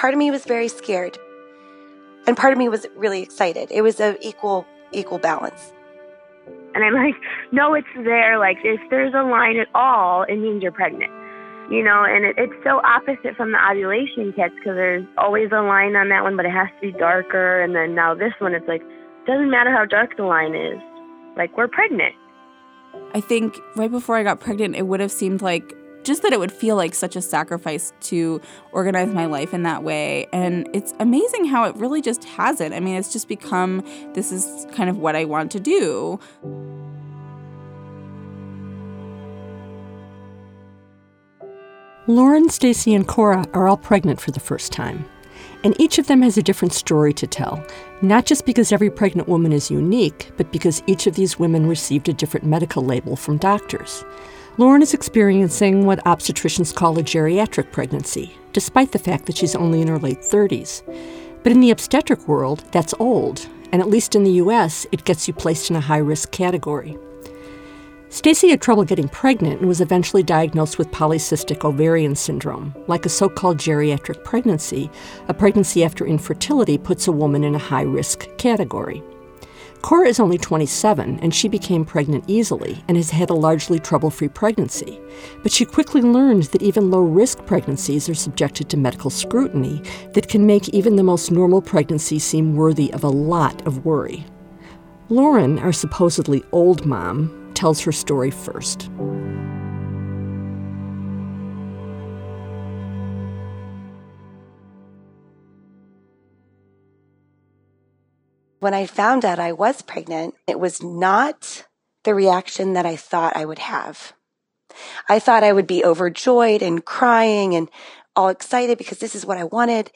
part of me was very scared. And part of me was really excited. It was an equal equal balance. And I'm like, no, it's there. Like, if there's a line at all, it means you're pregnant. You know, and it, it's so opposite from the ovulation kits because there's always a line on that one, but it has to be darker. And then now this one, it's like, doesn't matter how dark the line is. Like, we're pregnant. I think right before I got pregnant, it would have seemed like just that it would feel like such a sacrifice to organize my life in that way. And it's amazing how it really just hasn't. I mean, it's just become this is kind of what I want to do. Lauren, Stacy, and Cora are all pregnant for the first time. And each of them has a different story to tell, not just because every pregnant woman is unique, but because each of these women received a different medical label from doctors. Lauren is experiencing what obstetricians call a geriatric pregnancy, despite the fact that she's only in her late 30s. But in the obstetric world, that's old, and at least in the US, it gets you placed in a high risk category. Stacy had trouble getting pregnant and was eventually diagnosed with polycystic ovarian syndrome, like a so called geriatric pregnancy. A pregnancy after infertility puts a woman in a high risk category. Cora is only 27, and she became pregnant easily and has had a largely trouble free pregnancy. But she quickly learned that even low risk pregnancies are subjected to medical scrutiny that can make even the most normal pregnancy seem worthy of a lot of worry. Lauren, our supposedly old mom, tells her story first. When I found out I was pregnant, it was not the reaction that I thought I would have. I thought I would be overjoyed and crying and all excited because this is what I wanted.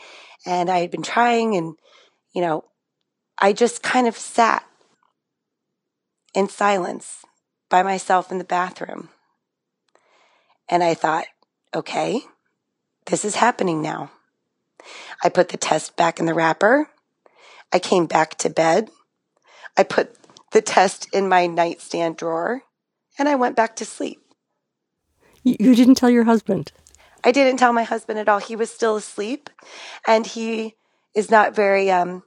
And I had been trying and, you know, I just kind of sat in silence by myself in the bathroom. And I thought, okay, this is happening now. I put the test back in the wrapper I came back to bed. I put the test in my nightstand drawer and I went back to sleep. You didn't tell your husband? I didn't tell my husband at all. He was still asleep and he is not very, um,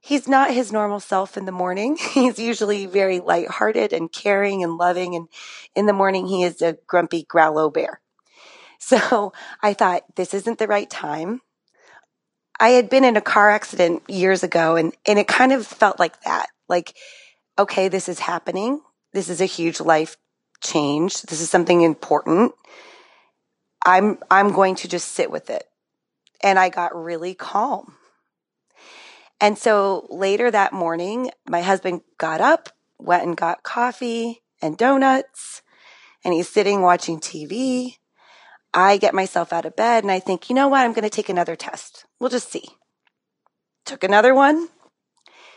he's not his normal self in the morning. He's usually very lighthearted and caring and loving. And in the morning, he is a grumpy growlo bear. So I thought this isn't the right time. I had been in a car accident years ago and, and it kind of felt like that. Like, okay, this is happening. This is a huge life change. This is something important. I'm, I'm going to just sit with it. And I got really calm. And so later that morning, my husband got up, went and got coffee and donuts, and he's sitting watching TV. I get myself out of bed and I think, you know what? I'm going to take another test. We'll just see. Took another one.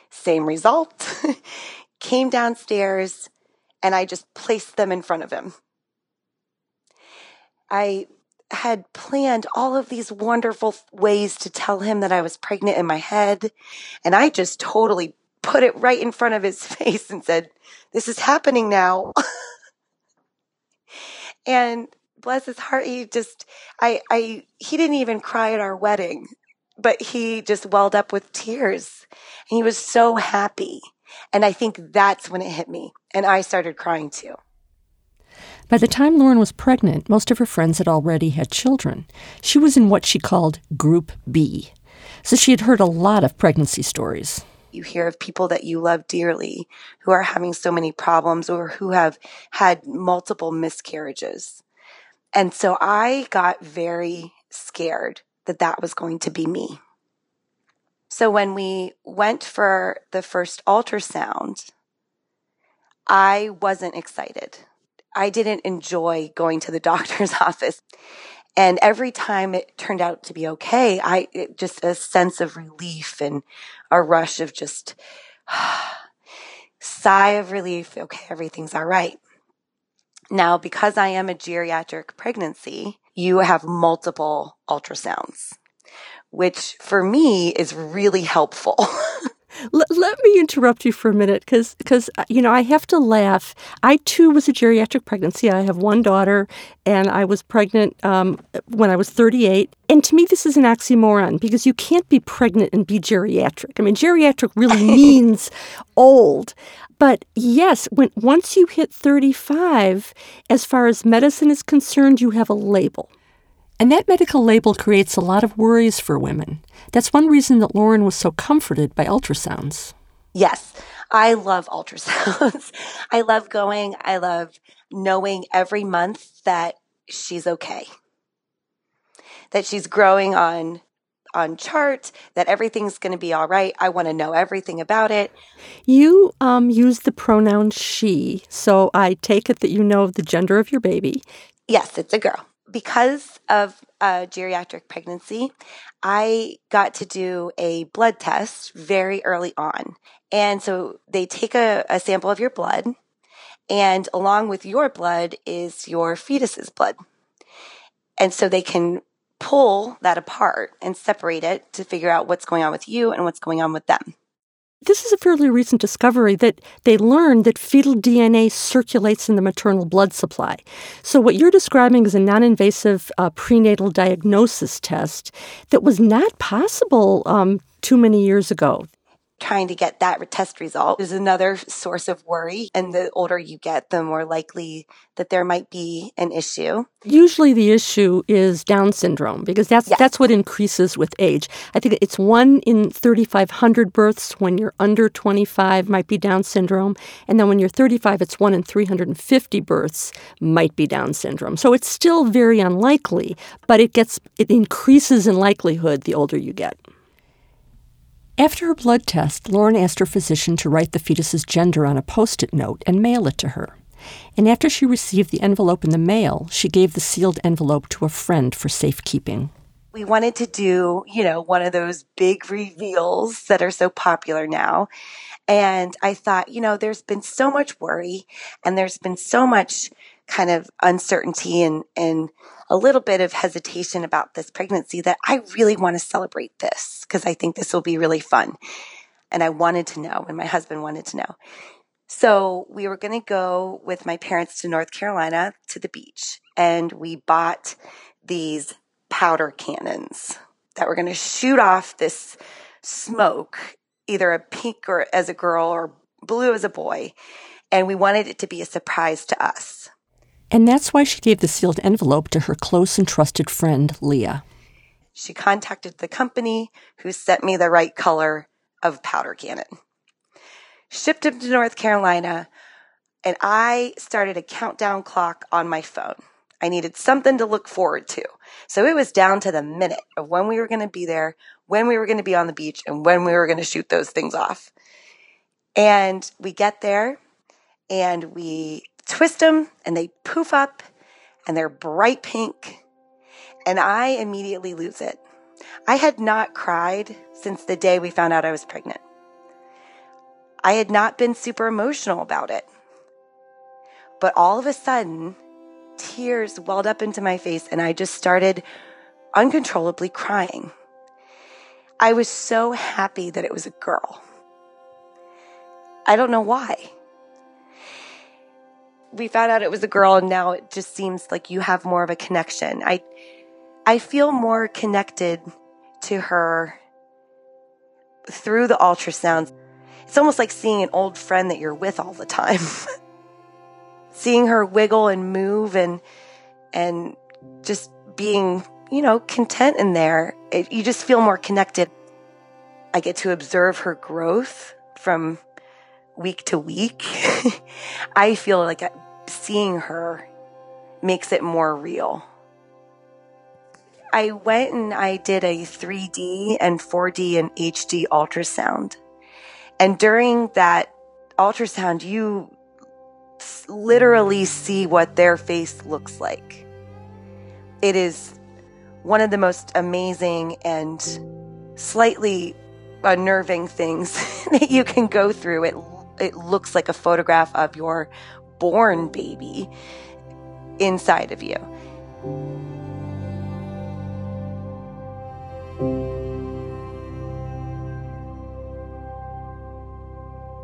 Same result. Came downstairs and I just placed them in front of him. I had planned all of these wonderful ways to tell him that I was pregnant in my head. And I just totally put it right in front of his face and said, This is happening now. and bless his heart, he just, I, I, he didn't even cry at our wedding, but he just welled up with tears and he was so happy. And I think that's when it hit me and I started crying too. By the time Lauren was pregnant, most of her friends had already had children. She was in what she called Group B. So she had heard a lot of pregnancy stories. You hear of people that you love dearly who are having so many problems or who have had multiple miscarriages. And so I got very scared that that was going to be me. So when we went for the first ultrasound, I wasn't excited. I didn't enjoy going to the doctor's office. And every time it turned out to be okay, I just a sense of relief and a rush of just sigh of relief. Okay, everything's all right. Now, because I am a geriatric pregnancy, you have multiple ultrasounds, which for me is really helpful. L- let me interrupt you for a minute because because uh, you know I have to laugh. I too was a geriatric pregnancy. I have one daughter, and I was pregnant um, when I was 38. And to me, this is an oxymoron because you can't be pregnant and be geriatric. I mean, geriatric really means old. But yes, when once you hit 35, as far as medicine is concerned, you have a label. And that medical label creates a lot of worries for women. That's one reason that Lauren was so comforted by ultrasounds. Yes, I love ultrasounds. I love going. I love knowing every month that she's okay, that she's growing on on chart, that everything's going to be all right. I want to know everything about it. You um, use the pronoun she, so I take it that you know the gender of your baby. Yes, it's a girl. Because of a geriatric pregnancy, I got to do a blood test very early on. And so they take a, a sample of your blood, and along with your blood is your fetus's blood. And so they can pull that apart and separate it to figure out what's going on with you and what's going on with them. This is a fairly recent discovery that they learned that fetal DNA circulates in the maternal blood supply. So, what you're describing is a non invasive uh, prenatal diagnosis test that was not possible um, too many years ago trying to get that test result is another source of worry. And the older you get, the more likely that there might be an issue. Usually the issue is Down syndrome because that's yes. that's what increases with age. I think it's 1 in 3500 births when you're under 25 might be Down syndrome and then when you're 35 it's 1 in 350 births might be Down syndrome. So it's still very unlikely, but it gets it increases in likelihood the older you get. After her blood test, Lauren asked her physician to write the fetus's gender on a post it note and mail it to her. And after she received the envelope in the mail, she gave the sealed envelope to a friend for safekeeping. We wanted to do, you know, one of those big reveals that are so popular now. And I thought, you know, there's been so much worry and there's been so much kind of uncertainty and, and a little bit of hesitation about this pregnancy that I really want to celebrate this because I think this will be really fun. And I wanted to know, and my husband wanted to know. So we were going to go with my parents to North Carolina to the beach, and we bought these powder cannons that were going to shoot off this smoke, either a pink or as a girl or blue as a boy. And we wanted it to be a surprise to us. And that's why she gave the sealed envelope to her close and trusted friend, Leah. She contacted the company who sent me the right color of powder cannon. Shipped him to North Carolina, and I started a countdown clock on my phone. I needed something to look forward to. So it was down to the minute of when we were going to be there, when we were going to be on the beach, and when we were going to shoot those things off. And we get there and we twist them and they poof up and they're bright pink. And I immediately lose it. I had not cried since the day we found out I was pregnant. I had not been super emotional about it. But all of a sudden, tears welled up into my face and I just started uncontrollably crying. I was so happy that it was a girl. I don't know why we found out it was a girl and now it just seems like you have more of a connection. I I feel more connected to her through the ultrasounds. It's almost like seeing an old friend that you're with all the time. seeing her wiggle and move and and just being, you know, content in there. It, you just feel more connected. I get to observe her growth from week to week, I feel like seeing her makes it more real. I went and I did a 3D and 4D and HD ultrasound. And during that ultrasound, you literally see what their face looks like. It is one of the most amazing and slightly unnerving things that you can go through. It it looks like a photograph of your born baby inside of you.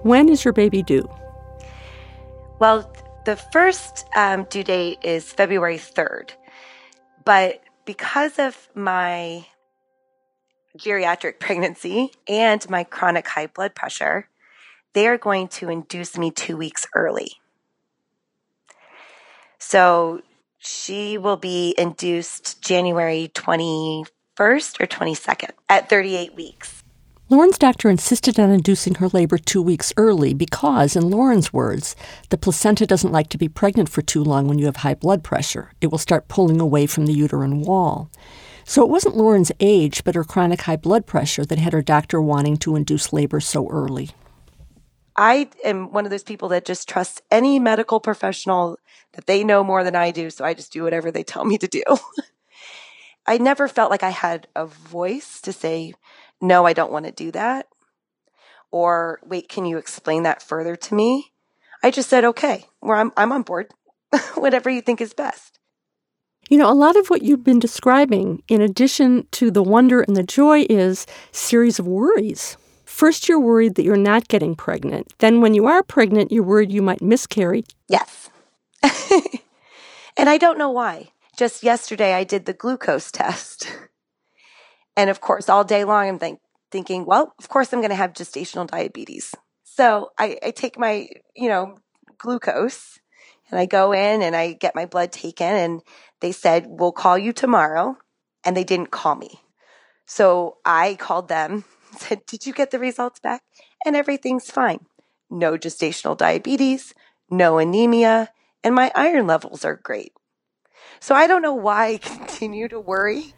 When is your baby due? Well, the first um, due date is February 3rd. But because of my geriatric pregnancy and my chronic high blood pressure, they are going to induce me two weeks early. So she will be induced January 21st or 22nd at 38 weeks. Lauren's doctor insisted on inducing her labor two weeks early because, in Lauren's words, the placenta doesn't like to be pregnant for too long when you have high blood pressure. It will start pulling away from the uterine wall. So it wasn't Lauren's age, but her chronic high blood pressure that had her doctor wanting to induce labor so early. I am one of those people that just trusts any medical professional that they know more than I do, so I just do whatever they tell me to do. I never felt like I had a voice to say, no, I don't want to do that. Or wait, can you explain that further to me? I just said, okay, well, I'm, I'm on board. Whatever you think is best. You know, a lot of what you've been describing, in addition to the wonder and the joy, is series of worries. First, you're worried that you're not getting pregnant. Then, when you are pregnant, you're worried you might miscarry. Yes. and I don't know why. Just yesterday, I did the glucose test. And of course, all day long, I'm think, thinking, well, of course, I'm going to have gestational diabetes. So I, I take my, you know, glucose and I go in and I get my blood taken and they said, we'll call you tomorrow. And they didn't call me. So I called them, said, did you get the results back? And everything's fine. No gestational diabetes, no anemia, and my iron levels are great. So I don't know why I continue to worry.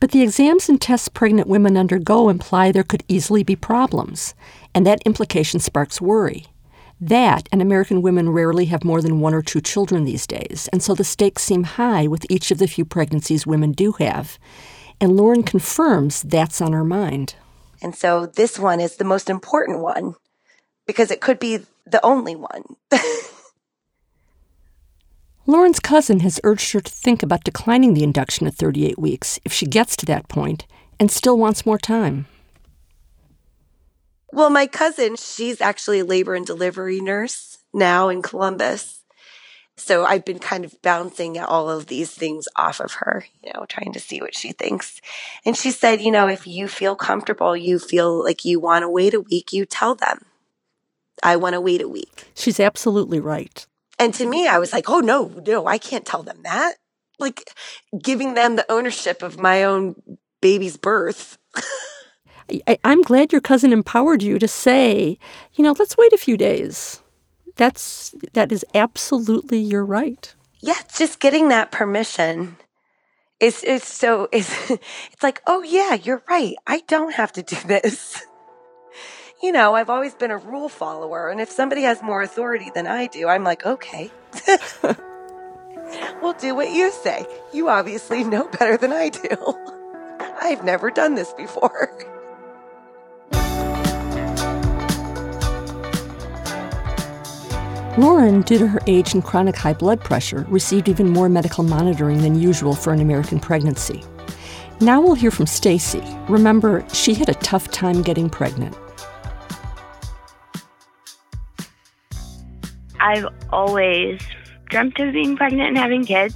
But the exams and tests pregnant women undergo imply there could easily be problems, and that implication sparks worry. That, and American women rarely have more than one or two children these days, and so the stakes seem high with each of the few pregnancies women do have. And Lauren confirms that's on her mind. And so this one is the most important one because it could be the only one. Lauren's cousin has urged her to think about declining the induction at 38 weeks if she gets to that point and still wants more time. Well, my cousin, she's actually a labor and delivery nurse now in Columbus. So I've been kind of bouncing all of these things off of her, you know, trying to see what she thinks. And she said, you know, if you feel comfortable, you feel like you want to wait a week, you tell them, I want to wait a week. She's absolutely right. And to me, I was like, oh, no, no, I can't tell them that. Like giving them the ownership of my own baby's birth. I, am glad your cousin empowered you to say, you know, let's wait a few days. That's that is absolutely your right. Yeah, just getting that permission is is so is it's like, oh yeah, you're right. I don't have to do this you know, I've always been a rule follower. And if somebody has more authority than I do, I'm like, okay. we'll do what you say. You obviously know better than I do. I've never done this before. Lauren, due to her age and chronic high blood pressure, received even more medical monitoring than usual for an American pregnancy. Now we'll hear from Stacy. Remember, she had a tough time getting pregnant. I've always dreamt of being pregnant and having kids.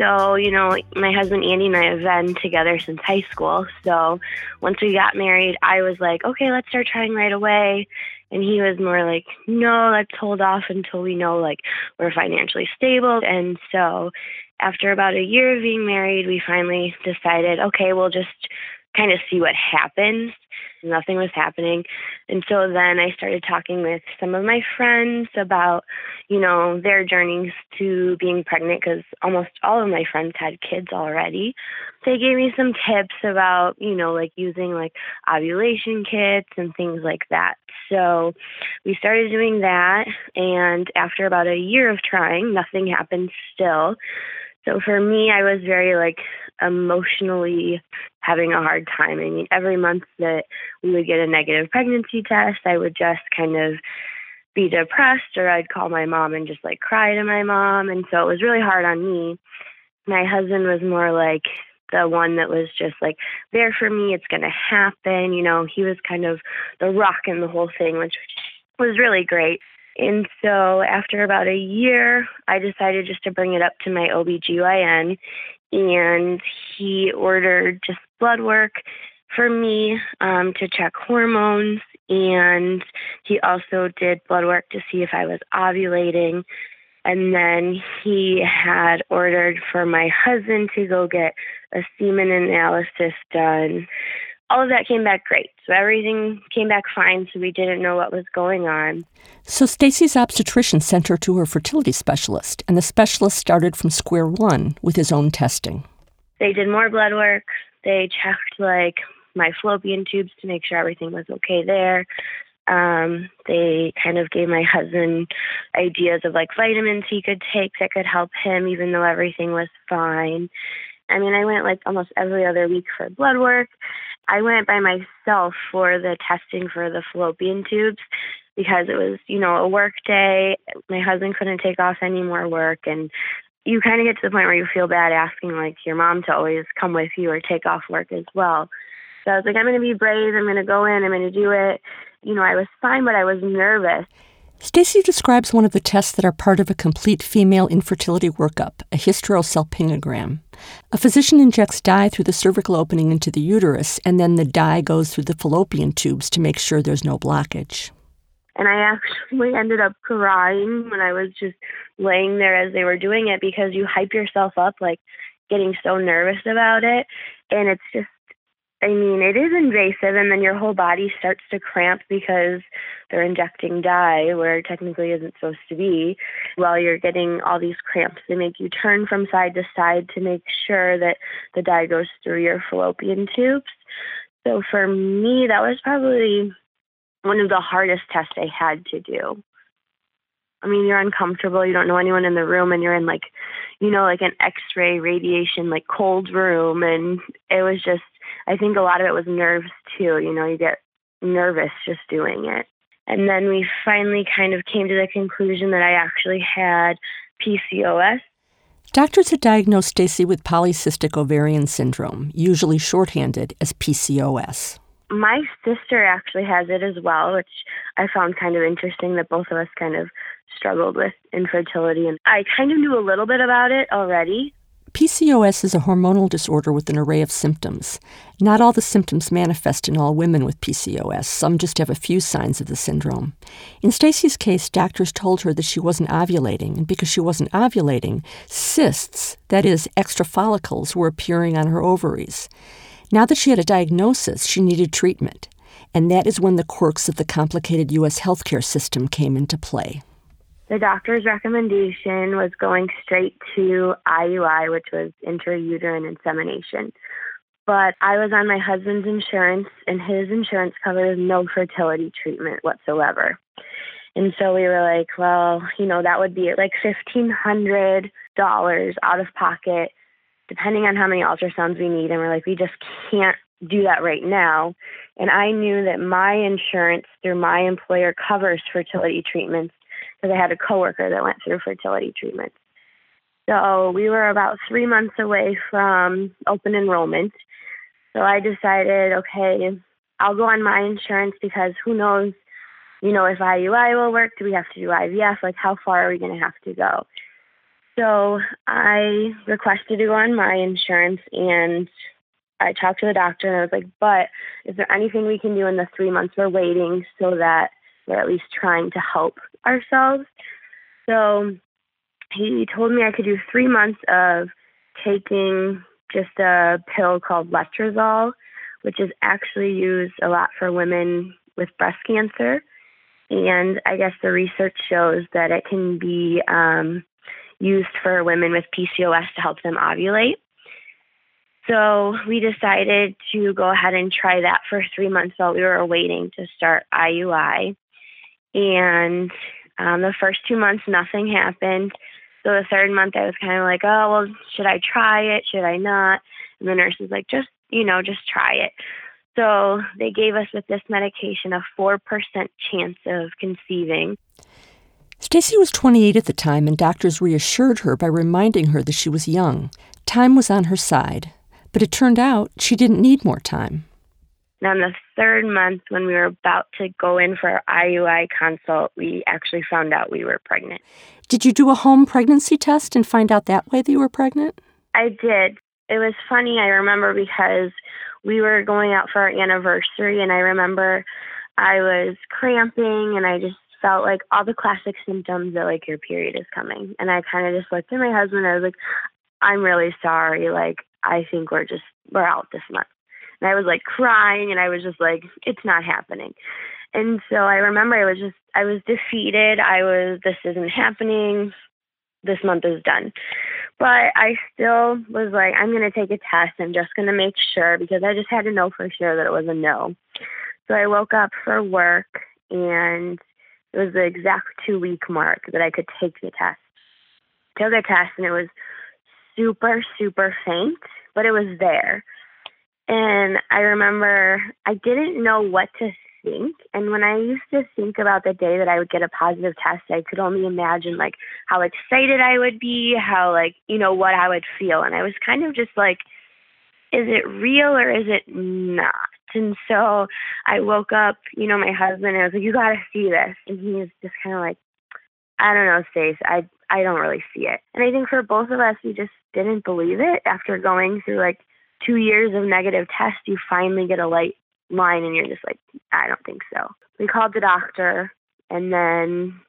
So, you know, my husband Andy and I have been together since high school. So, once we got married, I was like, okay, let's start trying right away. And he was more like, no, let's hold off until we know like we're financially stable. And so, after about a year of being married, we finally decided, okay, we'll just kind of see what happens. Nothing was happening. And so then I started talking with some of my friends about, you know, their journeys to being pregnant because almost all of my friends had kids already. They gave me some tips about, you know, like using like ovulation kits and things like that. So we started doing that. And after about a year of trying, nothing happened still. So for me, I was very like emotionally having a hard time. I mean, every month that we would get a negative pregnancy test, I would just kind of be depressed or I'd call my mom and just like cry to my mom. And so it was really hard on me. My husband was more like the one that was just like there for me. It's going to happen. You know, he was kind of the rock in the whole thing, which was really great. And so after about a year, I decided just to bring it up to my OBGYN and he ordered just blood work for me um, to check hormones and he also did blood work to see if I was ovulating. And then he had ordered for my husband to go get a semen analysis done all of that came back great. So everything came back fine, so we didn't know what was going on. So Stacy's obstetrician sent her to her fertility specialist, and the specialist started from square one with his own testing. They did more blood work. They checked like my fallopian tubes to make sure everything was okay there. Um, they kind of gave my husband ideas of like vitamins he could take that could help him, even though everything was fine. I mean, I went like almost every other week for blood work. I went by myself for the testing for the fallopian tubes because it was, you know, a work day. My husband couldn't take off any more work and you kind of get to the point where you feel bad asking like your mom to always come with you or take off work as well. So I was like, I'm going to be brave. I'm going to go in. I'm going to do it. You know, I was fine, but I was nervous. Stacy describes one of the tests that are part of a complete female infertility workup, a hysterosalpingogram. A physician injects dye through the cervical opening into the uterus, and then the dye goes through the fallopian tubes to make sure there's no blockage. And I actually ended up crying when I was just laying there as they were doing it because you hype yourself up, like getting so nervous about it. And it's just I mean, it is invasive, and then your whole body starts to cramp because they're injecting dye where it technically isn't supposed to be. While you're getting all these cramps, they make you turn from side to side to make sure that the dye goes through your fallopian tubes. So for me, that was probably one of the hardest tests I had to do. I mean, you're uncomfortable, you don't know anyone in the room, and you're in like, you know, like an x ray radiation, like cold room. And it was just, I think a lot of it was nerves too. You know, you get nervous just doing it. And then we finally kind of came to the conclusion that I actually had PCOS. Doctors had diagnosed Stacy with polycystic ovarian syndrome, usually shorthanded as PCOS. My sister actually has it as well, which I found kind of interesting that both of us kind of struggled with infertility. And I kind of knew a little bit about it already, PCOS is a hormonal disorder with an array of symptoms. Not all the symptoms manifest in all women with PCOS. Some just have a few signs of the syndrome. In Stacy's case, doctors told her that she wasn't ovulating, and because she wasn't ovulating, cysts, that is, extra follicles, were appearing on her ovaries. Now that she had a diagnosis, she needed treatment. And that is when the quirks of the complicated U.S. healthcare system came into play the doctor's recommendation was going straight to IUI, which was intrauterine insemination. But I was on my husband's insurance, and his insurance covers no fertility treatment whatsoever. And so we were like, well, you know, that would be like $1,500 out of pocket, depending on how many ultrasounds we need. And we're like, we just can't do that right now. And I knew that my insurance through my employer covers fertility treatments because I had a coworker that went through fertility treatments. So we were about three months away from open enrollment. So I decided, okay, I'll go on my insurance because who knows, you know, if IUI will work, do we have to do IVF? Like, how far are we going to have to go? So I requested to go on my insurance and I talked to the doctor and I was like, but is there anything we can do in the three months we're waiting so that we're at least trying to help ourselves. So he told me I could do three months of taking just a pill called letrozole, which is actually used a lot for women with breast cancer. And I guess the research shows that it can be um, used for women with PCOS to help them ovulate. So we decided to go ahead and try that for three months while we were waiting to start IUI. And um, the first two months, nothing happened. So the third month, I was kind of like, oh, well, should I try it? Should I not? And the nurse was like, just, you know, just try it. So they gave us with this medication a 4% chance of conceiving. Stacy was 28 at the time, and doctors reassured her by reminding her that she was young. Time was on her side, but it turned out she didn't need more time. And on the third month, when we were about to go in for our IUI consult, we actually found out we were pregnant. Did you do a home pregnancy test and find out that way that you were pregnant? I did. It was funny, I remember, because we were going out for our anniversary, and I remember I was cramping and I just felt like all the classic symptoms that like your period is coming. And I kind of just looked at my husband. And I was like, I'm really sorry. Like, I think we're just, we're out this month. And I was like crying and I was just like, it's not happening. And so I remember I was just, I was defeated. I was, this isn't happening. This month is done. But I still was like, I'm going to take a test. I'm just going to make sure because I just had to know for sure that it was a no. So I woke up for work and it was the exact two week mark that I could take the test. Took a test and it was super, super faint, but it was there. And I remember I didn't know what to think. And when I used to think about the day that I would get a positive test, I could only imagine like how excited I would be, how like, you know, what I would feel. And I was kind of just like, is it real or is it not? And so I woke up, you know, my husband, and I was like, you got to see this. And he was just kind of like, I don't know, Stace, I, I don't really see it. And I think for both of us, we just didn't believe it after going through like two years of negative tests, you finally get a light line and you're just like, I don't think so. We called the doctor and then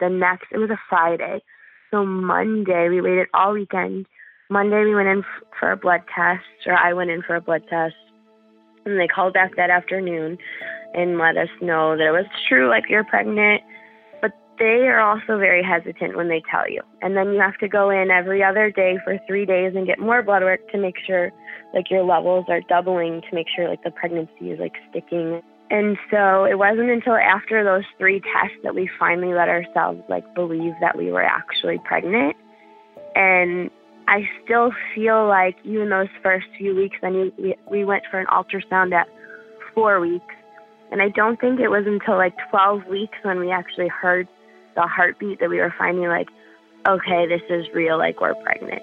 the next, it was a Friday. So Monday, we waited all weekend. Monday, we went in for a blood test, or I went in for a blood test. And they called back that afternoon and let us know that it was true, like you're pregnant they are also very hesitant when they tell you. And then you have to go in every other day for three days and get more blood work to make sure like your levels are doubling to make sure like the pregnancy is like sticking. And so it wasn't until after those three tests that we finally let ourselves like believe that we were actually pregnant. And I still feel like even those first few weeks, then we, we went for an ultrasound at four weeks. And I don't think it was until like 12 weeks when we actually heard the heartbeat that we were finding like, okay, this is real, like we're pregnant.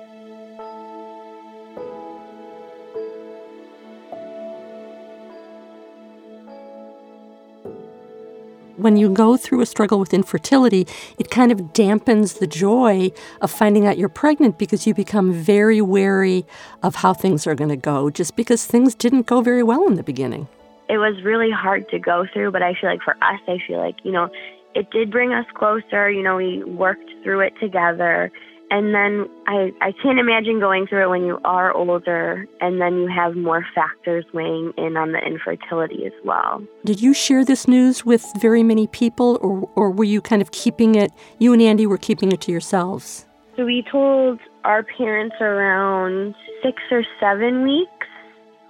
when you go through a struggle with infertility, it kind of dampens the joy of finding out you're pregnant because you become very wary of how things are going to go just because things didn't go very well in the beginning. It was really hard to go through, but I feel like for us, I feel like, you know, it did bring us closer. You know, we worked through it together. And then I, I can't imagine going through it when you are older and then you have more factors weighing in on the infertility as well. Did you share this news with very many people or, or were you kind of keeping it, you and Andy were keeping it to yourselves? So we told our parents around six or seven weeks.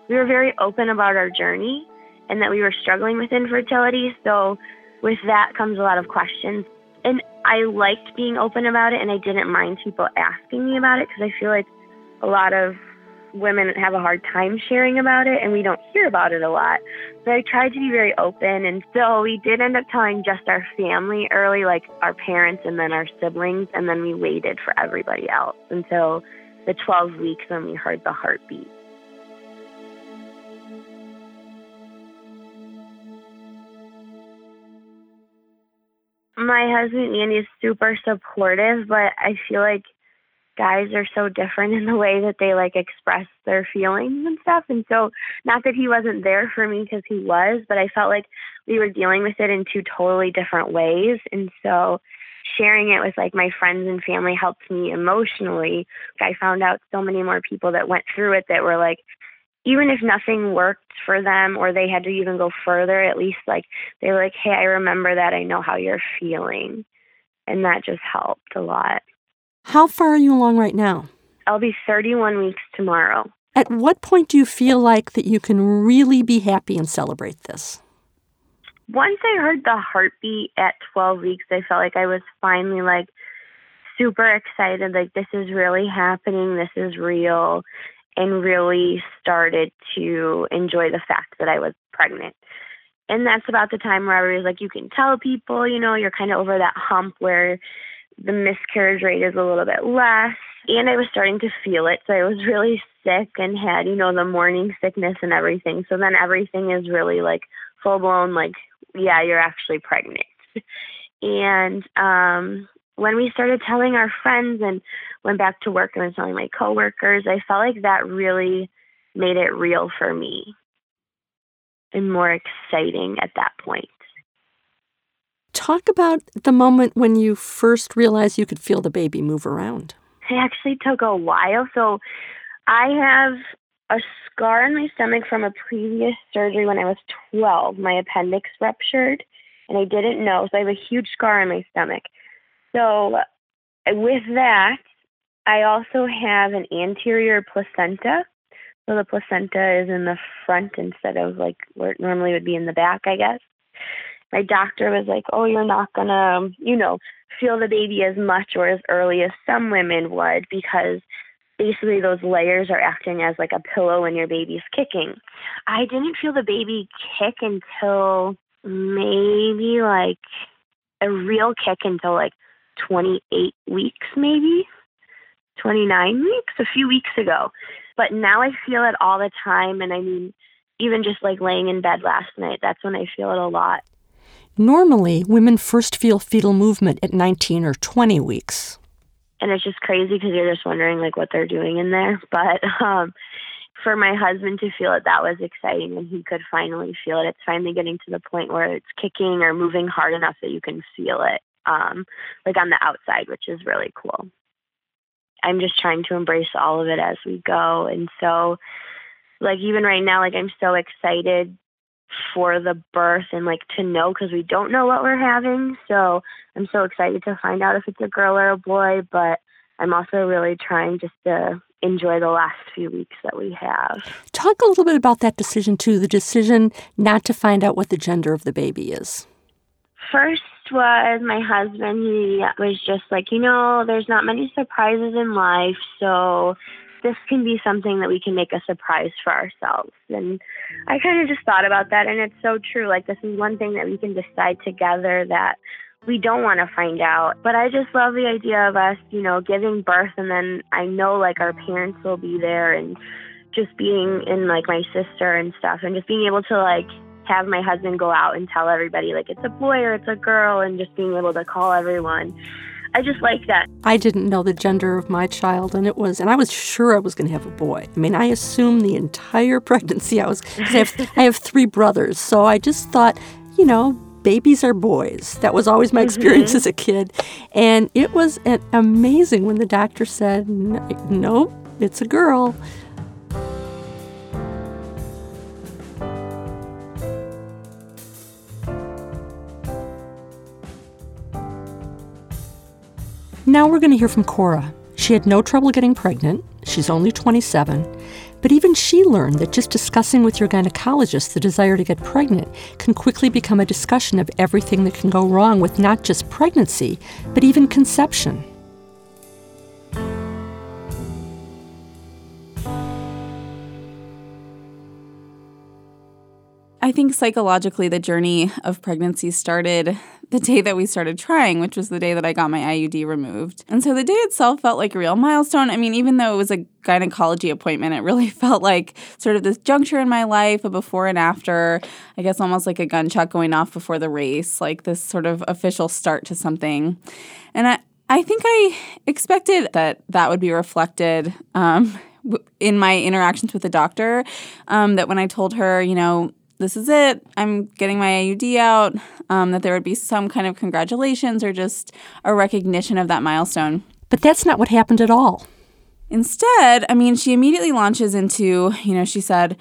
We were very open about our journey and that we were struggling with infertility. So with that comes a lot of questions. And I liked being open about it, and I didn't mind people asking me about it because I feel like a lot of women have a hard time sharing about it, and we don't hear about it a lot. So I tried to be very open, and so we did end up telling just our family early, like our parents and then our siblings, and then we waited for everybody else until the 12 weeks when we heard the heartbeat. My husband Andy is super supportive, but I feel like guys are so different in the way that they like express their feelings and stuff. And so, not that he wasn't there for me because he was, but I felt like we were dealing with it in two totally different ways. And so, sharing it with like my friends and family helped me emotionally. I found out so many more people that went through it that were like, even if nothing worked for them or they had to even go further, at least like they were like, hey, I remember that. I know how you're feeling. And that just helped a lot. How far are you along right now? I'll be 31 weeks tomorrow. At what point do you feel like that you can really be happy and celebrate this? Once I heard the heartbeat at 12 weeks, I felt like I was finally like super excited. Like, this is really happening. This is real and really started to enjoy the fact that I was pregnant. And that's about the time where I was like, you can tell people, you know, you're kind of over that hump where the miscarriage rate is a little bit less. And I was starting to feel it. So I was really sick and had, you know, the morning sickness and everything. So then everything is really like full blown, like, yeah, you're actually pregnant. and um, when we started telling our friends and went back to work and was telling my coworkers, I felt like that really made it real for me and more exciting at that point. Talk about the moment when you first realized you could feel the baby move around. It actually took a while. So I have a scar in my stomach from a previous surgery when I was 12. My appendix ruptured and I didn't know. So I have a huge scar in my stomach. So uh, with that, I also have an anterior placenta. So the placenta is in the front instead of like where it normally would be in the back, I guess. My doctor was like, "Oh, you're not gonna, um, you know, feel the baby as much or as early as some women would because basically those layers are acting as like a pillow when your baby's kicking." I didn't feel the baby kick until maybe like a real kick until like 28 weeks, maybe 29 weeks, a few weeks ago. But now I feel it all the time. And I mean, even just like laying in bed last night, that's when I feel it a lot. Normally, women first feel fetal movement at 19 or 20 weeks. And it's just crazy because you're just wondering like what they're doing in there. But um, for my husband to feel it, that was exciting and he could finally feel it. It's finally getting to the point where it's kicking or moving hard enough that you can feel it, um, like on the outside, which is really cool. I'm just trying to embrace all of it as we go. And so, like, even right now, like, I'm so excited for the birth and like to know because we don't know what we're having. So I'm so excited to find out if it's a girl or a boy, but I'm also really trying just to enjoy the last few weeks that we have. Talk a little bit about that decision too, the decision not to find out what the gender of the baby is. First was my husband. He was just like, you know, there's not many surprises in life, so this can be something that we can make a surprise for ourselves. And I kind of just thought about that, and it's so true. Like, this is one thing that we can decide together that we don't want to find out. But I just love the idea of us, you know, giving birth, and then I know like our parents will be there, and just being in like my sister and stuff, and just being able to like have my husband go out and tell everybody like it's a boy or it's a girl, and just being able to call everyone I just like that. I didn't know the gender of my child, and it was, and I was sure I was going to have a boy. I mean, I assumed the entire pregnancy I was. I have, I have three brothers, so I just thought, you know, babies are boys. That was always my experience mm-hmm. as a kid, and it was amazing when the doctor said, "Nope, it's a girl." Now we're going to hear from Cora. She had no trouble getting pregnant. She's only 27. But even she learned that just discussing with your gynecologist the desire to get pregnant can quickly become a discussion of everything that can go wrong with not just pregnancy, but even conception. I think psychologically, the journey of pregnancy started the day that we started trying, which was the day that I got my IUD removed. And so the day itself felt like a real milestone. I mean, even though it was a gynecology appointment, it really felt like sort of this juncture in my life, a before and after, I guess almost like a gunshot going off before the race, like this sort of official start to something. And I, I think I expected that that would be reflected um, in my interactions with the doctor. Um, that when I told her, you know, this is it. I'm getting my IUD out. Um, that there would be some kind of congratulations or just a recognition of that milestone. But that's not what happened at all. Instead, I mean, she immediately launches into, you know, she said,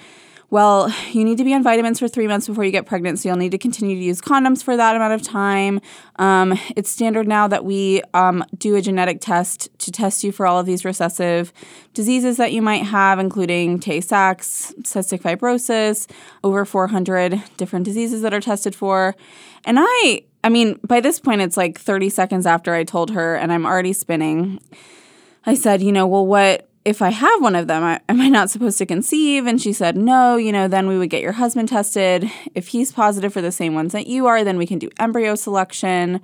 well, you need to be on vitamins for three months before you get pregnant, so you'll need to continue to use condoms for that amount of time. Um, it's standard now that we um, do a genetic test to test you for all of these recessive diseases that you might have, including Tay Sachs, cystic fibrosis, over 400 different diseases that are tested for. And I, I mean, by this point, it's like 30 seconds after I told her, and I'm already spinning. I said, you know, well, what if I have one of them, am I not supposed to conceive? And she said, no, you know, then we would get your husband tested. If he's positive for the same ones that you are, then we can do embryo selection.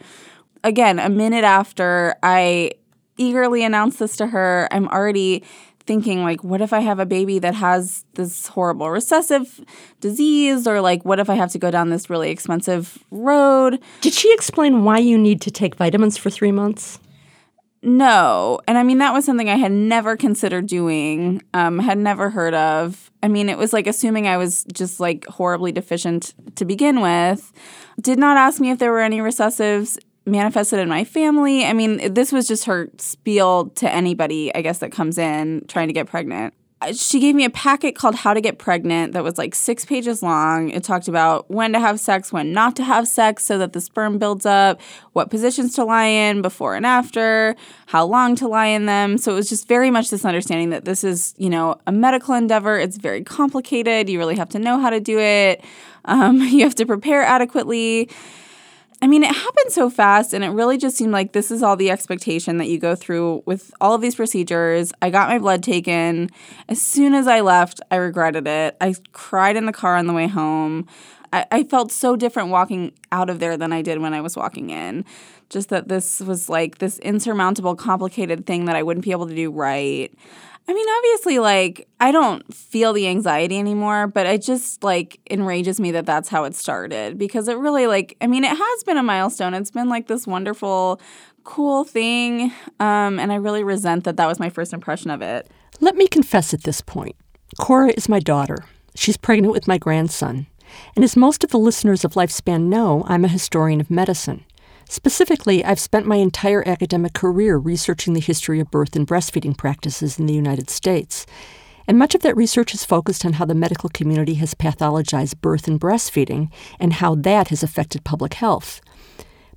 Again, a minute after I eagerly announced this to her, I'm already thinking like what if i have a baby that has this horrible recessive disease or like what if i have to go down this really expensive road did she explain why you need to take vitamins for three months no and i mean that was something i had never considered doing um, had never heard of i mean it was like assuming i was just like horribly deficient to begin with did not ask me if there were any recessives manifested in my family. I mean, this was just her spiel to anybody, I guess, that comes in trying to get pregnant. Uh, she gave me a packet called How to Get Pregnant that was like six pages long. It talked about when to have sex, when not to have sex so that the sperm builds up, what positions to lie in before and after, how long to lie in them. So it was just very much this understanding that this is, you know, a medical endeavor. It's very complicated. You really have to know how to do it, um, you have to prepare adequately. I mean, it happened so fast, and it really just seemed like this is all the expectation that you go through with all of these procedures. I got my blood taken. As soon as I left, I regretted it. I cried in the car on the way home. I, I felt so different walking out of there than I did when I was walking in. Just that this was like this insurmountable, complicated thing that I wouldn't be able to do right. I mean, obviously, like, I don't feel the anxiety anymore, but it just, like, enrages me that that's how it started because it really, like, I mean, it has been a milestone. It's been, like, this wonderful, cool thing. Um, and I really resent that that was my first impression of it. Let me confess at this point Cora is my daughter. She's pregnant with my grandson. And as most of the listeners of Lifespan know, I'm a historian of medicine. Specifically, I've spent my entire academic career researching the history of birth and breastfeeding practices in the United States. And much of that research is focused on how the medical community has pathologized birth and breastfeeding and how that has affected public health.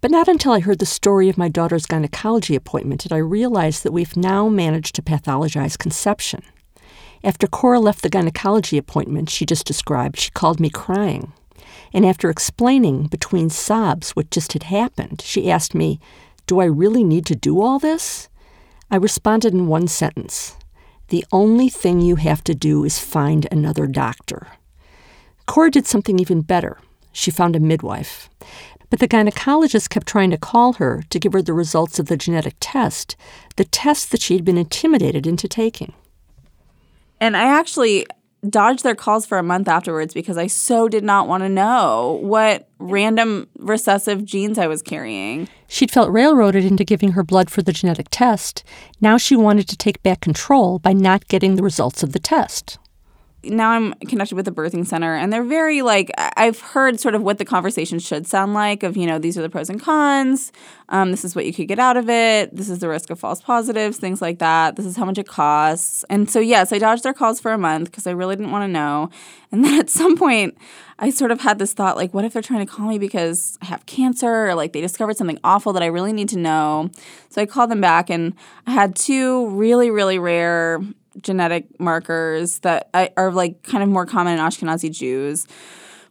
But not until I heard the story of my daughter's gynecology appointment did I realize that we've now managed to pathologize conception. After Cora left the gynecology appointment she just described, she called me crying. And after explaining between sobs what just had happened, she asked me, Do I really need to do all this? I responded in one sentence The only thing you have to do is find another doctor. Cora did something even better. She found a midwife. But the gynecologist kept trying to call her to give her the results of the genetic test, the test that she had been intimidated into taking. And I actually dodged their calls for a month afterwards because I so did not want to know what random recessive genes I was carrying. She'd felt railroaded into giving her blood for the genetic test. Now she wanted to take back control by not getting the results of the test now I'm connected with the birthing center, and they're very like I've heard sort of what the conversation should sound like. Of you know these are the pros and cons. Um, this is what you could get out of it. This is the risk of false positives, things like that. This is how much it costs. And so yes, I dodged their calls for a month because I really didn't want to know. And then at some point, I sort of had this thought like, what if they're trying to call me because I have cancer or like they discovered something awful that I really need to know? So I called them back, and I had two really really rare genetic markers that are like kind of more common in Ashkenazi Jews,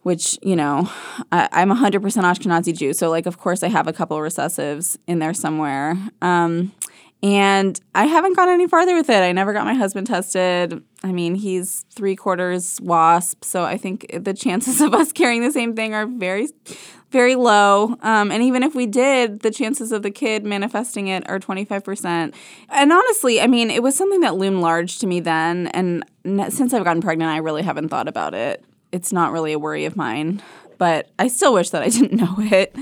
which, you know, I, am 100% Ashkenazi Jew. So, like, of course, I have a couple recessives in there somewhere. Um, and I haven't gone any farther with it. I never got my husband tested. I mean, he's three quarters WASP. So I think the chances of us carrying the same thing are very very low. Um, and even if we did, the chances of the kid manifesting it are 25%. And honestly, I mean, it was something that loomed large to me then. And since I've gotten pregnant, I really haven't thought about it. It's not really a worry of mine, but I still wish that I didn't know it.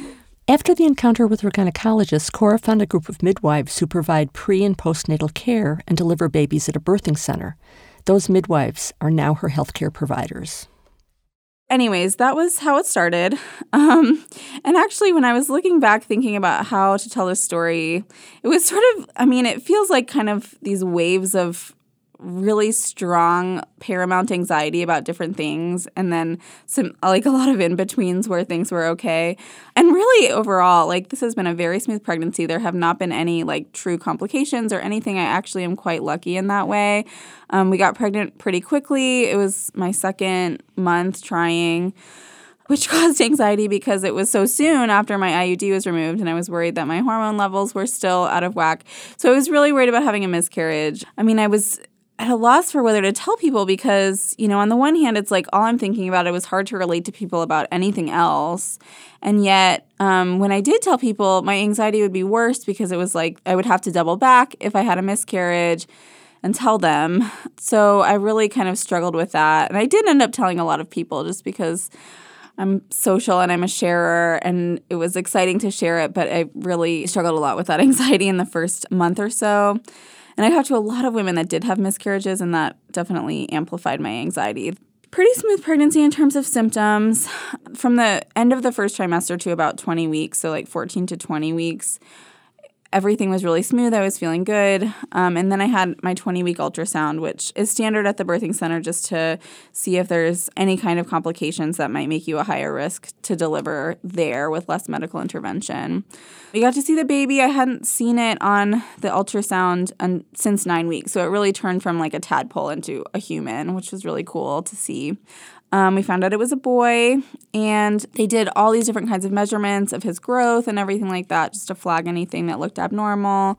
After the encounter with her gynecologist, Cora found a group of midwives who provide pre and postnatal care and deliver babies at a birthing center. Those midwives are now her healthcare providers anyways, that was how it started. Um, and actually, when I was looking back thinking about how to tell this story, it was sort of, I mean, it feels like kind of these waves of really strong paramount anxiety about different things and then some like a lot of in-betweens where things were okay. And really overall like this has been a very smooth pregnancy. There have not been any like true complications or anything. I actually am quite lucky in that way. Um, we got pregnant pretty quickly. It was my second month trying which caused anxiety because it was so soon after my IUD was removed, and I was worried that my hormone levels were still out of whack. So I was really worried about having a miscarriage. I mean, I was at a loss for whether to tell people because, you know, on the one hand, it's like all I'm thinking about, it was hard to relate to people about anything else. And yet, um, when I did tell people, my anxiety would be worse because it was like I would have to double back if I had a miscarriage. and tell them. So I really kind of struggled with that. And I did end up telling a lot of people just because I'm social and I'm a sharer and it was exciting to share it, but I really struggled a lot with that anxiety in the first month or so. And I talked to a lot of women that did have miscarriages, and that definitely amplified my anxiety. Pretty smooth pregnancy in terms of symptoms. From the end of the first trimester to about 20 weeks, so like 14 to 20 weeks, everything was really smooth. I was feeling good. Um, and then I had my 20 week ultrasound, which is standard at the birthing center just to see if there's any kind of complications that might make you a higher risk to deliver there with less medical intervention. We got to see the baby. I hadn't seen it on the ultrasound un- since nine weeks. So it really turned from like a tadpole into a human, which was really cool to see. Um, we found out it was a boy, and they did all these different kinds of measurements of his growth and everything like that just to flag anything that looked abnormal.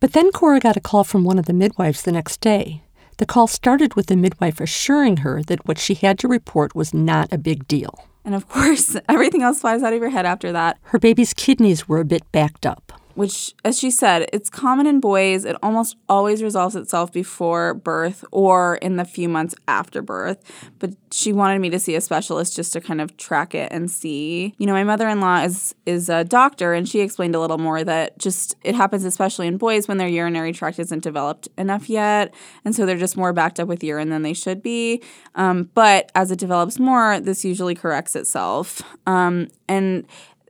But then Cora got a call from one of the midwives the next day. The call started with the midwife assuring her that what she had to report was not a big deal. And of course, everything else flies out of your head after that. Her baby's kidneys were a bit backed up which, as she said, it's common in boys. It almost always resolves itself before birth or in the few months after birth. But she wanted me to see a specialist just to kind of track it and see. You know, my mother in law is is a doctor, and she explained a little more that just it happens especially in boys when their urinary tract isn't developed enough yet, and so they're just more backed up with urine than they should be. Um, but as it develops more, this usually corrects itself. Um, and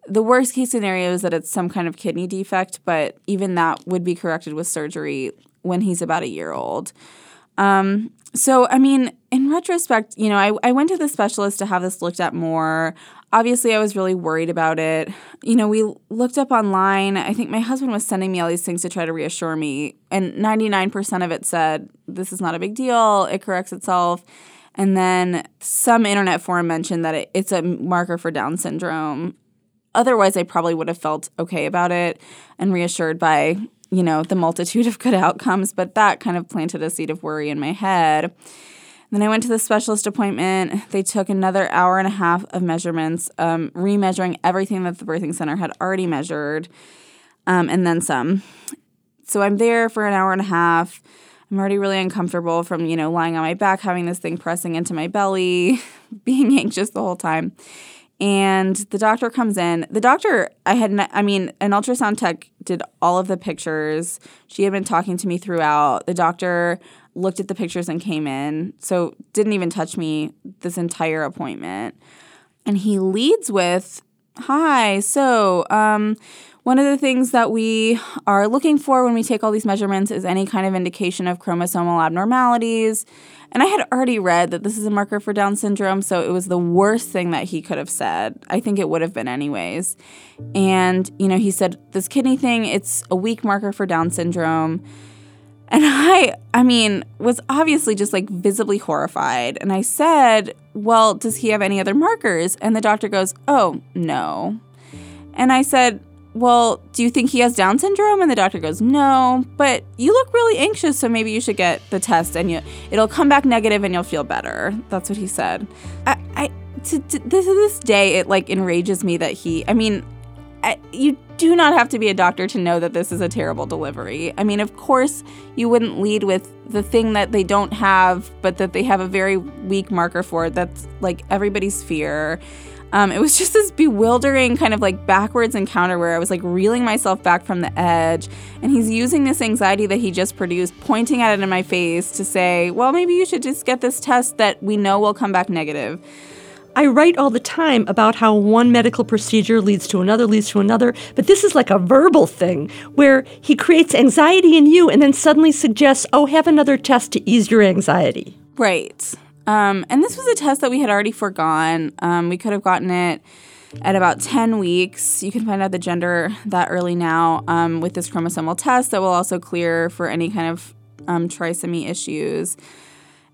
the worst case scenario is that it's some kind of kidney defect, but even that would be corrected with surgery when he's about a year old. Um, so, I mean, in retrospect, you know, I, I went to the specialist to have this looked at more. Obviously, I was really worried about it. You know, we looked up online. I think my husband was sending me all these things to try to reassure me, and 99% of it said, This is not a big deal, it corrects itself. And then some internet forum mentioned that it, it's a marker for Down syndrome otherwise I probably would have felt okay about it and reassured by, you know, the multitude of good outcomes, but that kind of planted a seed of worry in my head. Then I went to the specialist appointment. They took another hour and a half of measurements, um, remeasuring everything that the birthing center had already measured, um, and then some. So I'm there for an hour and a half. I'm already really uncomfortable from, you know, lying on my back, having this thing pressing into my belly, being anxious the whole time and the doctor comes in. The doctor, I had, I mean, an ultrasound tech did all of the pictures. She had been talking to me throughout. The doctor looked at the pictures and came in, so didn't even touch me this entire appointment. And he leads with, "Hi, so um, one of the things that we are looking for when we take all these measurements is any kind of indication of chromosomal abnormalities." And I had already read that this is a marker for Down syndrome, so it was the worst thing that he could have said. I think it would have been, anyways. And, you know, he said, This kidney thing, it's a weak marker for Down syndrome. And I, I mean, was obviously just like visibly horrified. And I said, Well, does he have any other markers? And the doctor goes, Oh, no. And I said, well, do you think he has Down syndrome? And the doctor goes, no, but you look really anxious, so maybe you should get the test and you, it'll come back negative and you'll feel better. That's what he said. I, I to, to this, this day, it like enrages me that he, I mean, I, you do not have to be a doctor to know that this is a terrible delivery. I mean, of course, you wouldn't lead with the thing that they don't have, but that they have a very weak marker for. That's like everybody's fear. Um, it was just this bewildering kind of like backwards encounter where I was like reeling myself back from the edge. And he's using this anxiety that he just produced, pointing at it in my face to say, well, maybe you should just get this test that we know will come back negative. I write all the time about how one medical procedure leads to another, leads to another, but this is like a verbal thing where he creates anxiety in you and then suddenly suggests, oh, have another test to ease your anxiety. Right. Um, and this was a test that we had already foregone. Um, we could have gotten it at about 10 weeks. You can find out the gender that early now um, with this chromosomal test that will also clear for any kind of um, trisomy issues.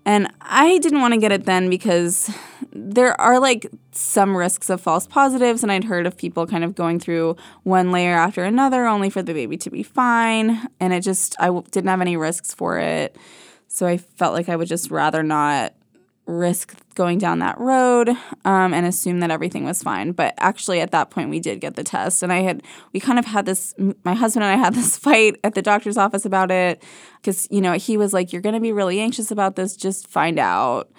And I didn't want to get it then because there are like some risks of false positives. And I'd heard of people kind of going through one layer after another only for the baby to be fine. And it just, I didn't have any risks for it. So I felt like I would just rather not risk going down that road um, and assumed that everything was fine. But actually, at that point, we did get the test, and I had we kind of had this. My husband and I had this fight at the doctor's office about it because you know he was like, "You're going to be really anxious about this. Just find out."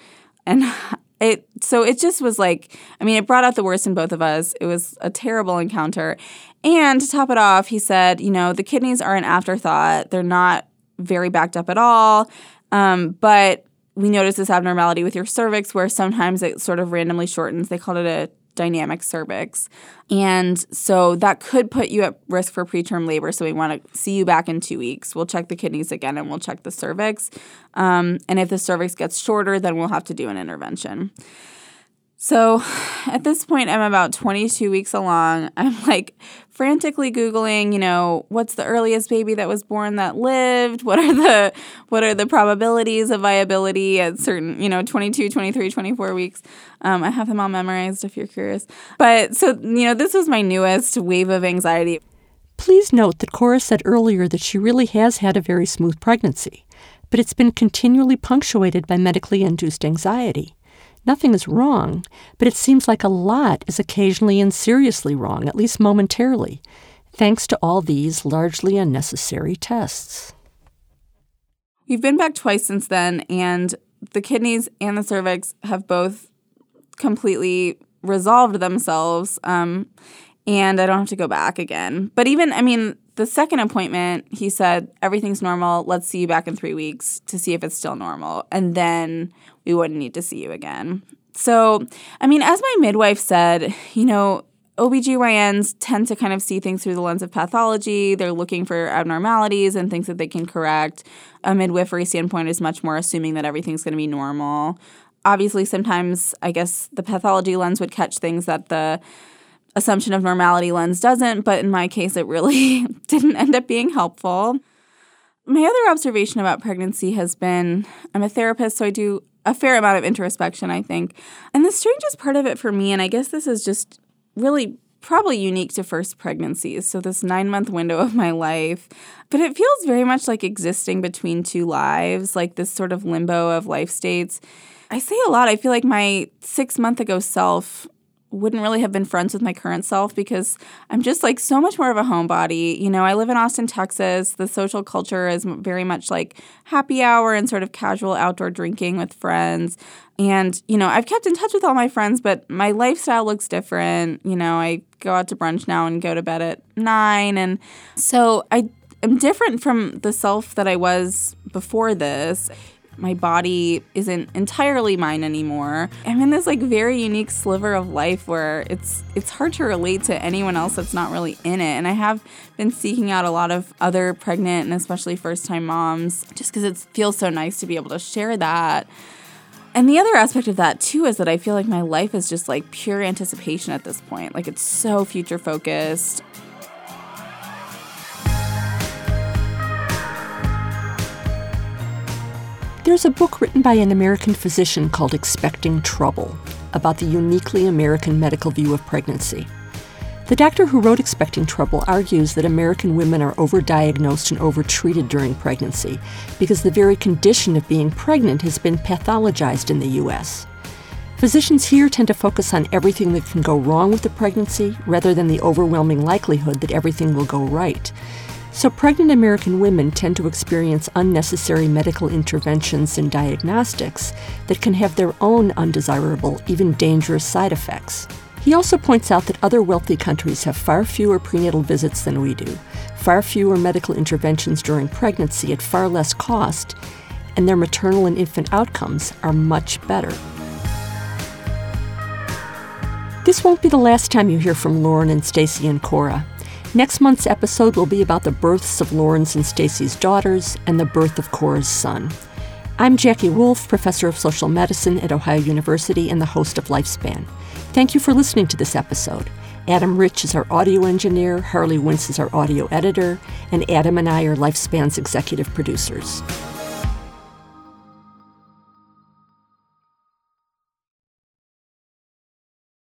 And it so it just was like I mean, it brought out the worst in both of us. It was a terrible encounter. And to top it off, he said, you know, the kidneys are an afterthought. They're not very backed up at all. Um, but we notice this abnormality with your cervix where sometimes it sort of randomly shortens. They called it a dynamic cervix. And so that could put you at risk for preterm labor. So we want to see you back in two weeks. We'll check the kidneys again and we'll check the cervix. Um, and if the cervix gets shorter, then we'll have to do an intervention. So at this point, I'm about 22 weeks along. I'm like frantically googling, you know, what's the earliest baby that was born that lived? What are the what are the probabilities of viability at certain, you know, 22, 23, 24 weeks? Um, I have them all memorized if you're curious. But so, you know, this was my newest wave of anxiety. Please note that Cora said earlier that she really has had a very smooth pregnancy, but it's been continually punctuated by medically induced anxiety. Nothing is wrong, but it seems like a lot is occasionally and seriously wrong, at least momentarily, thanks to all these largely unnecessary tests. We've been back twice since then, and the kidneys and the cervix have both completely resolved themselves. Um, and I don't have to go back again. But even, I mean, the second appointment, he said, everything's normal. Let's see you back in three weeks to see if it's still normal. And then we wouldn't need to see you again. So, I mean, as my midwife said, you know, OBGYNs tend to kind of see things through the lens of pathology. They're looking for abnormalities and things that they can correct. A midwifery standpoint is much more assuming that everything's going to be normal. Obviously, sometimes I guess the pathology lens would catch things that the assumption of normality lens doesn't, but in my case, it really didn't end up being helpful. My other observation about pregnancy has been I'm a therapist, so I do a fair amount of introspection, I think. And the strangest part of it for me, and I guess this is just really probably unique to first pregnancies, so this nine month window of my life, but it feels very much like existing between two lives, like this sort of limbo of life states. I say a lot. I feel like my six month ago self wouldn't really have been friends with my current self because I'm just like so much more of a homebody. You know, I live in Austin, Texas. The social culture is very much like happy hour and sort of casual outdoor drinking with friends. And, you know, I've kept in touch with all my friends, but my lifestyle looks different. You know, I go out to brunch now and go to bed at nine. And so I am different from the self that I was before this my body isn't entirely mine anymore. I'm in this like very unique sliver of life where it's it's hard to relate to anyone else that's not really in it. And I have been seeking out a lot of other pregnant and especially first-time moms just cuz it feels so nice to be able to share that. And the other aspect of that too is that I feel like my life is just like pure anticipation at this point. Like it's so future focused. There's a book written by an American physician called Expecting Trouble about the uniquely American medical view of pregnancy. The doctor who wrote Expecting Trouble argues that American women are overdiagnosed and overtreated during pregnancy because the very condition of being pregnant has been pathologized in the U.S. Physicians here tend to focus on everything that can go wrong with the pregnancy rather than the overwhelming likelihood that everything will go right. So, pregnant American women tend to experience unnecessary medical interventions and diagnostics that can have their own undesirable, even dangerous side effects. He also points out that other wealthy countries have far fewer prenatal visits than we do, far fewer medical interventions during pregnancy at far less cost, and their maternal and infant outcomes are much better. This won't be the last time you hear from Lauren and Stacy and Cora. Next month's episode will be about the births of Lauren's and Stacy's daughters and the birth of Cora's son. I'm Jackie Wolf, professor of social medicine at Ohio University and the host of Lifespan. Thank you for listening to this episode. Adam Rich is our audio engineer, Harley Wince is our audio editor, and Adam and I are Lifespan's executive producers.